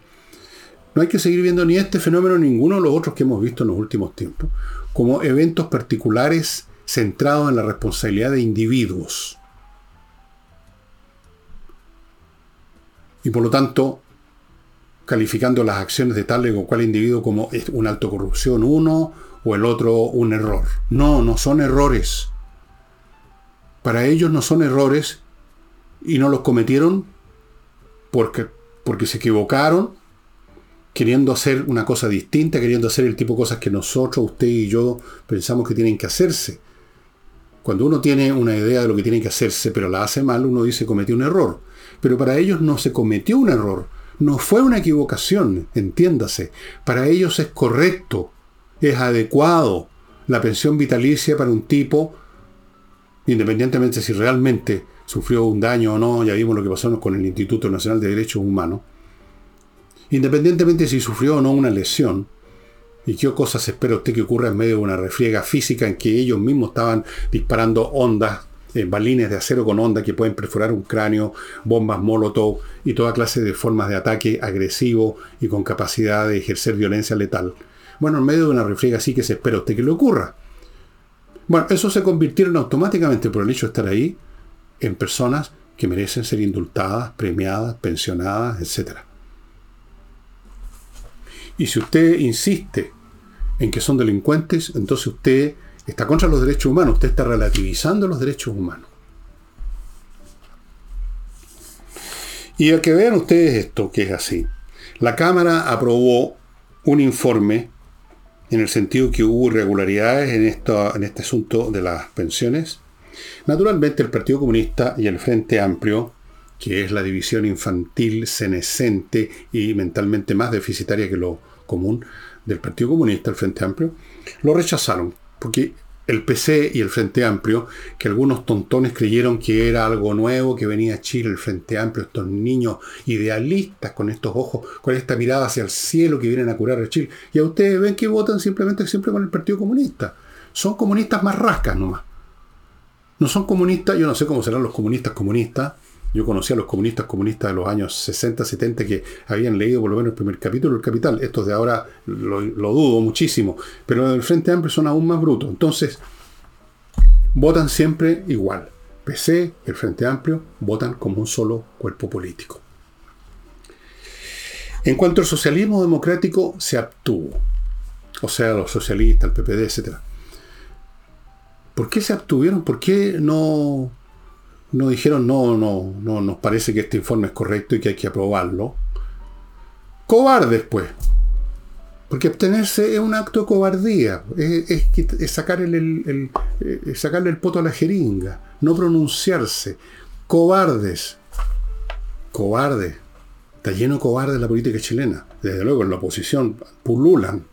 No hay que seguir viendo ni este fenómeno ni ninguno de los otros que hemos visto en los últimos tiempos como eventos particulares centrados en la responsabilidad de individuos. Y por lo tanto, calificando las acciones de tal o cual individuo como una alto corrupción uno o el otro un error. No, no son errores. Para ellos no son errores y no los cometieron porque, porque se equivocaron, queriendo hacer una cosa distinta, queriendo hacer el tipo de cosas que nosotros, usted y yo pensamos que tienen que hacerse. Cuando uno tiene una idea de lo que tiene que hacerse, pero la hace mal, uno dice cometió un error. Pero para ellos no se cometió un error, no fue una equivocación, entiéndase. Para ellos es correcto, es adecuado la pensión vitalicia para un tipo, independientemente si realmente sufrió un daño o no, ya vimos lo que pasó con el Instituto Nacional de Derechos Humanos, independientemente si sufrió o no una lesión, y qué cosas espera usted que ocurra en medio de una refriega física en que ellos mismos estaban disparando ondas eh, balines de acero con onda que pueden perforar un cráneo, bombas molotov y toda clase de formas de ataque agresivo y con capacidad de ejercer violencia letal. Bueno, en medio de una refriega así que se espera usted que le ocurra. Bueno, eso se convirtieron automáticamente por el hecho de estar ahí en personas que merecen ser indultadas, premiadas, pensionadas, etc. Y si usted insiste en que son delincuentes, entonces usted está contra los derechos humanos, usted está relativizando los derechos humanos. Y a que vean ustedes esto, que es así. La Cámara aprobó un informe en el sentido que hubo irregularidades en, esto, en este asunto de las pensiones. Naturalmente el Partido Comunista y el Frente Amplio, que es la división infantil, senescente y mentalmente más deficitaria que lo común del Partido Comunista, el Frente Amplio, lo rechazaron, porque el PC y el Frente Amplio, que algunos tontones creyeron que era algo nuevo, que venía a Chile, el Frente Amplio, estos niños idealistas con estos ojos, con esta mirada hacia el cielo que vienen a curar a Chile. Y a ustedes ven que votan simplemente siempre con el Partido Comunista. Son comunistas más rascas nomás. No son comunistas, yo no sé cómo serán los comunistas comunistas, yo conocí a los comunistas comunistas de los años 60, 70 que habían leído por lo menos el primer capítulo del Capital. Estos de ahora lo, dudo muchísimo, pero del Frente Amplio son aún más brutos. Entonces, votan siempre igual. PC el Frente Amplio votan como un solo cuerpo político. En cuanto al socialismo democrático, se abstuvo. O sea, los socialistas, el PPD, etc. ¿Por qué se abstuvieron? ¿Por qué no no dijeron, no, no, no, nos parece que este informe es correcto y que hay que aprobarlo. Cobardes, pues. Porque abstenerse es un acto de cobardía, es, sacar el, sacarle el poto a la jeringa, no pronunciarse. Cobardes. Cobardes. Está lleno de cobardes la política chilena. Desde luego en la oposición pululan.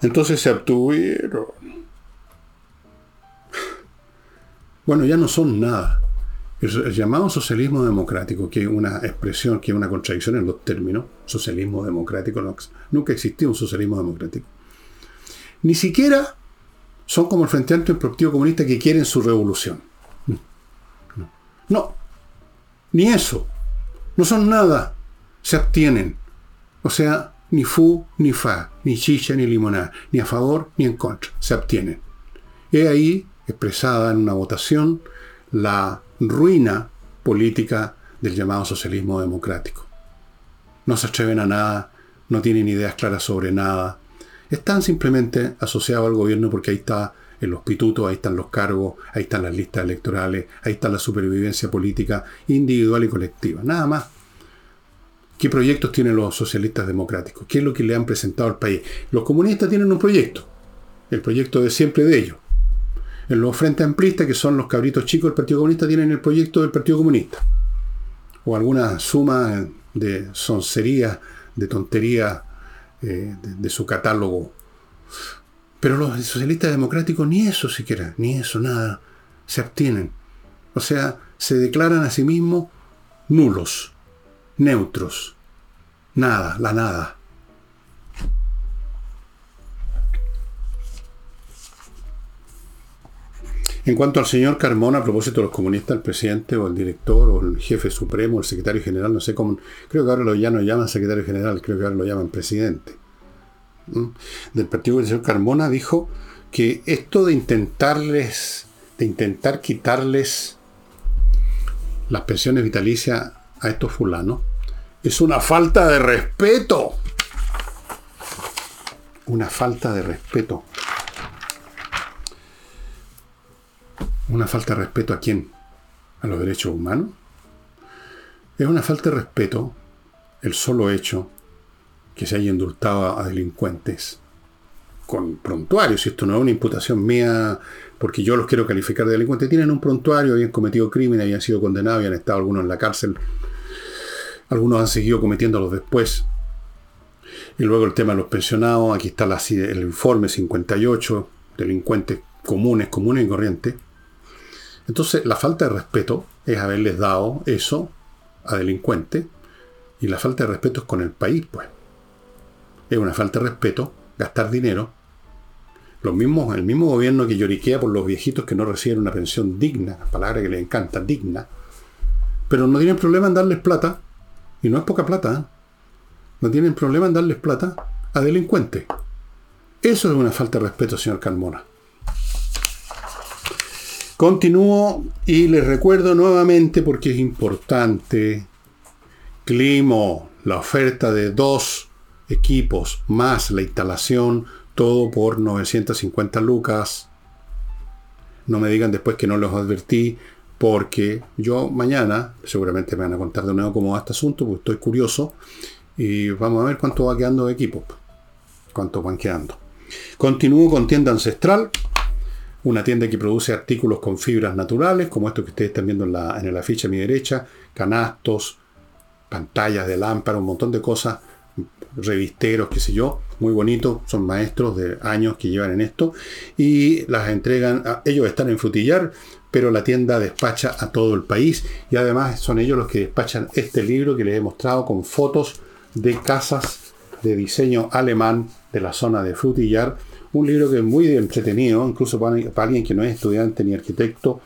Entonces se abstuvieron. Bueno, ya no son nada. El, llamado socialismo democrático, que es una expresión, que es una contradicción en los términos, socialismo democrático, nunca existió un socialismo democrático. Ni siquiera son como el Frente Amplio y el Partido Comunista que quieren su revolución. No. no, ni eso. No son nada. Se abstienen. O sea, ni fu, ni fa, ni chicha, ni limonada, ni a favor, ni en contra. Se abstienen. Y ahí expresada en una votación la ruina política del llamado socialismo democrático. No se atreven a nada, no tienen ideas claras sobre nada. Están simplemente asociados al gobierno porque ahí está en los pitutos, ahí están los cargos, ahí están las listas electorales, ahí está la supervivencia política individual y colectiva. Nada más. ¿Qué proyectos tienen los socialistas democráticos? ¿Qué es lo que le han presentado al país? Los comunistas tienen un proyecto, el proyecto de siempre de ellos. En los frentes amplistas, que son los cabritos chicos del Partido Comunista, tienen el proyecto del Partido Comunista. O alguna suma de soncería, de tontería eh, de, su catálogo. Pero los socialistas democráticos ni eso siquiera, ni eso, nada, se abstienen. O sea, se declaran a sí mismos nulos, neutros, nada, la nada. En cuanto al señor Carmona, a propósito de los comunistas, el presidente o el director o el jefe supremo, el secretario general, no sé cómo, creo que ahora lo, ya no llaman secretario general, creo que ahora lo llaman presidente. Del partido del señor Carmona dijo que esto de intentarles, de intentar quitarles las pensiones vitalicias a estos fulanos, es una falta de respeto. Una falta de respeto. ¿Una falta de respeto a quién? ¿A los derechos humanos? Es una falta de respeto el solo hecho que se haya indultado a delincuentes con prontuarios. Si esto no es una imputación mía porque yo los quiero calificar de delincuentes, tienen un prontuario, habían cometido crímenes, habían sido condenados, habían estado algunos en la cárcel. Algunos han seguido cometiéndolos después. Y luego el tema de los pensionados, aquí está el informe 58, delincuentes comunes, comunes y corrientes. Entonces, la falta de respeto es haberles dado eso a delincuentes y la falta de respeto es con el país, pues. Es una falta de respeto gastar dinero. Los mismos, el mismo gobierno que lloriquea por los viejitos que no reciben una pensión digna, palabra que les encanta, digna, pero no tienen problema en darles plata, y no es poca plata, ¿eh? no tienen problema en darles plata a delincuentes. Eso es una falta de respeto, señor Carmona. Continúo y les recuerdo nuevamente porque es importante. Climo, la oferta de dos equipos más la instalación, todo por 950 lucas. No me digan después que no los advertí, porque yo mañana seguramente me van a contar de nuevo cómo va este asunto, porque estoy curioso. Y vamos a ver cuánto va quedando de equipo. Cuánto van quedando. Continúo con tienda ancestral. Una tienda que produce artículos con fibras naturales, como esto que ustedes están viendo en, la, en el afiche a mi derecha. Canastos, pantallas de lámpara, un montón de cosas. Revisteros, qué sé yo. Muy bonito. Son maestros de años que llevan en esto. Y las entregan. ellos están en Frutillar pero la tienda despacha a todo el país y además son ellos los que despachan este libro que les he mostrado con fotos de casas de diseño alemán de la zona de Frutillar. Un libro que es muy entretenido, incluso para, alguien que no es estudiante ni arquitecto,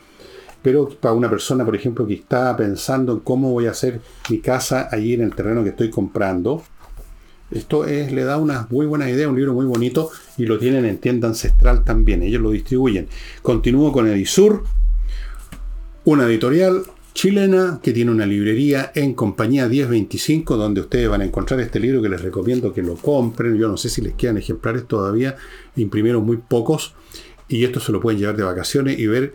pero para una persona, por ejemplo, que está pensando en cómo voy a hacer mi casa allí en el terreno que estoy comprando. Esto es, le da una muy buena idea, un libro muy bonito y lo tienen en tienda ancestral también. Ellos lo distribuyen. Continúo con Edisur, una editorial chilena que tiene una librería en compañía 1025 donde ustedes van a encontrar este libro que les recomiendo que lo compren. Yo no sé si les quedan ejemplares todavía, imprimieron muy pocos y esto se lo pueden llevar de vacaciones y ver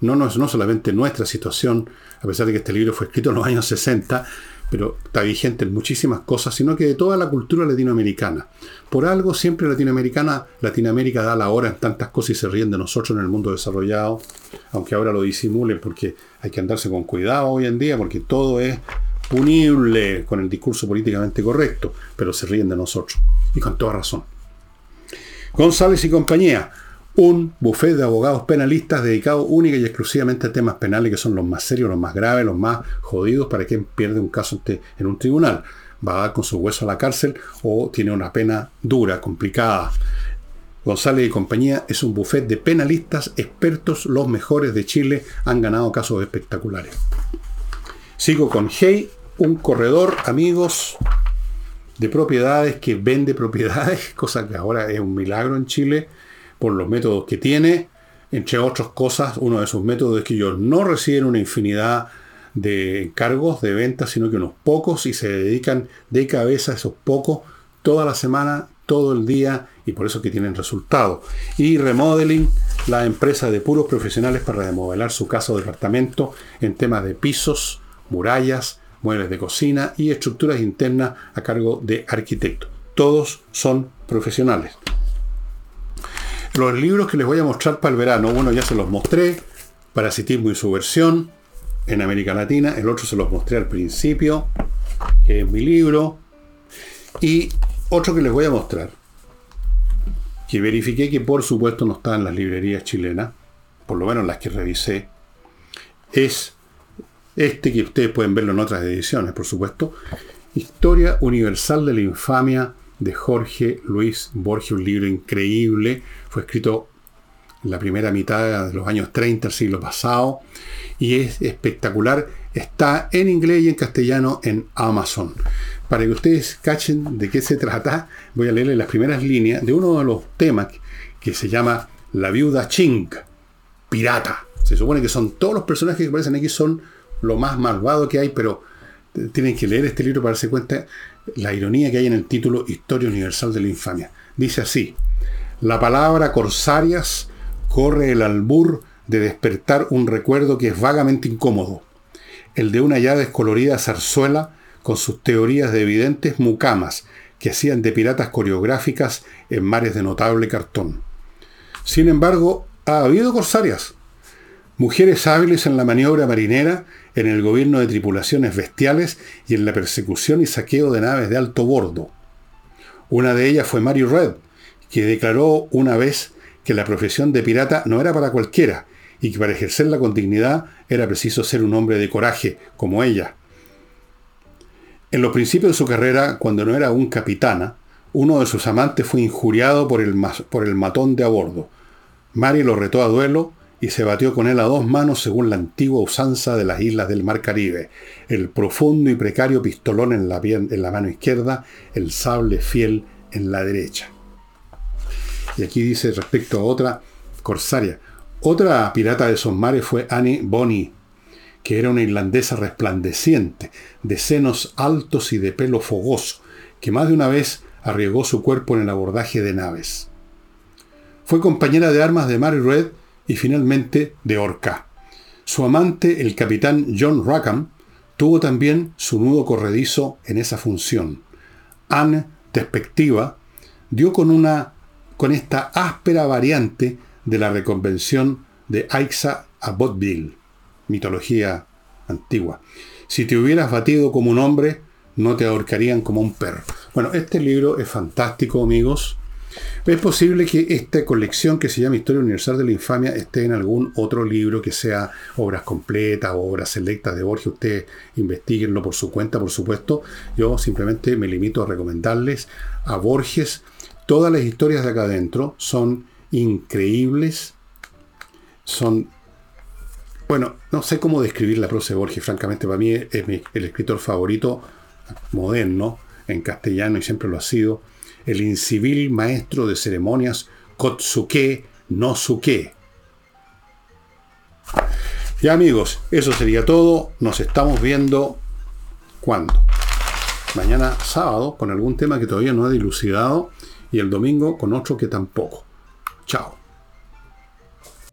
no, no, no solamente nuestra situación, a pesar de que este libro fue escrito en los años 60, pero está vigente en muchísimas cosas, sino que de toda la cultura latinoamericana. Por algo siempre latinoamericana, Latinoamérica da la hora en tantas cosas y se ríen de nosotros en el mundo desarrollado, aunque ahora lo disimulen porque hay que andarse con cuidado hoy en día, porque todo es punible con el discurso políticamente correcto, pero se ríen de nosotros. Y con toda razón. González y compañía, un buffet de abogados penalistas dedicado única y exclusivamente a temas penales que son los más serios, los más graves, los más jodidos para quien pierde un caso en un tribunal. Va a dar con su hueso a la cárcel o tiene una pena dura, complicada. González y compañía es un buffet de penalistas expertos, los mejores de Chile, han ganado casos espectaculares. Sigo con Hey, un corredor, amigos, de propiedades que vende propiedades, cosa que ahora es un milagro en Chile por los métodos que tiene. Entre otras cosas, uno de sus métodos es que ellos no reciben una infinidad de encargos de ventas, sino que unos pocos y se dedican de cabeza a esos pocos toda la semana, todo el día y por eso que tienen resultados. Y Remodeling, la empresa de puros profesionales para remodelar su casa o departamento en temas de pisos, murallas, muebles de cocina y estructuras internas a cargo de arquitectos. Todos son profesionales. Los libros que les voy a mostrar para el verano, uno ya se los mostré, Parasitismo y su versión, en América Latina, el otro se los mostré al principio, que es mi libro, y otro que les voy a mostrar, que verifiqué que por supuesto no está en las librerías chilenas, por lo menos las que revisé, es este que ustedes pueden verlo en otras ediciones, por supuesto, Historia Universal de la Infamia de Jorge Luis Borges, un libro increíble, fue escrito en la primera mitad de los años 30 del siglo pasado y es espectacular. Está en inglés y en castellano en Amazon. Para que ustedes cachen de qué se trata, voy a leerles las primeras líneas de uno de los temas que se llama La viuda Ching, pirata. Se supone que son todos los personajes que aparecen aquí son lo más malvado que hay, pero tienen que leer este libro para darse cuenta la ironía que hay en el título Historia Universal de la Infamia. Dice así, la palabra corsarias corre el albur de despertar un recuerdo que es vagamente incómodo, el de una ya descolorida zarzuela con sus teorías de evidentes mucamas que hacían de piratas coreográficas en mares de notable cartón. Sin embargo, ha habido corsarias, mujeres hábiles en la maniobra marinera en el gobierno de tripulaciones bestiales y en la persecución y saqueo de naves de alto bordo. Una de ellas fue Mary Red, que declaró una vez que la profesión de pirata no era para cualquiera y que para ejercerla con dignidad era preciso ser un hombre de coraje, como ella. En los principios de su carrera, cuando no era aún capitana, uno de sus amantes fue injuriado por el, por el matón de a bordo. Mary lo retó a duelo y se batió con él a dos manos según la antigua usanza de las islas del Mar Caribe, el profundo y precario pistolón en la, en la mano izquierda, el sable fiel en la derecha. Y aquí dice respecto a otra corsaria, Otra pirata de esos mares fue Annie Bonny, que era una irlandesa resplandeciente, de senos altos y de pelo fogoso, que más de una vez arriesgó su cuerpo en el abordaje de naves. Fue compañera de armas de Mary Red y finalmente de Orca. Su amante, el capitán John Rackham, tuvo también su nudo corredizo en esa función. Anne, despectiva, dio con, una, con esta áspera variante de la reconvención de Aixa a Botville, mitología antigua. Si te hubieras batido como un hombre, no te ahorcarían como un perro. Bueno, este libro es fantástico, amigos. Es posible que esta colección que se llama Historia Universal de la Infamia esté en algún otro libro que sea obras completas o obras selectas de Borges. Ustedes investiguenlo por su cuenta, por supuesto. Yo simplemente me limito a recomendarles a Borges. Todas las historias de acá adentro son increíbles. Son bueno, no sé cómo describir la prosa de Borges, francamente, para mí es el escritor favorito moderno en castellano y siempre lo ha sido el incivil maestro de ceremonias Kotsuke no Suke. Ya amigos, eso sería todo. Nos estamos viendo cuando. Mañana sábado con algún tema que todavía no he dilucidado y el domingo con otro que tampoco. Chao.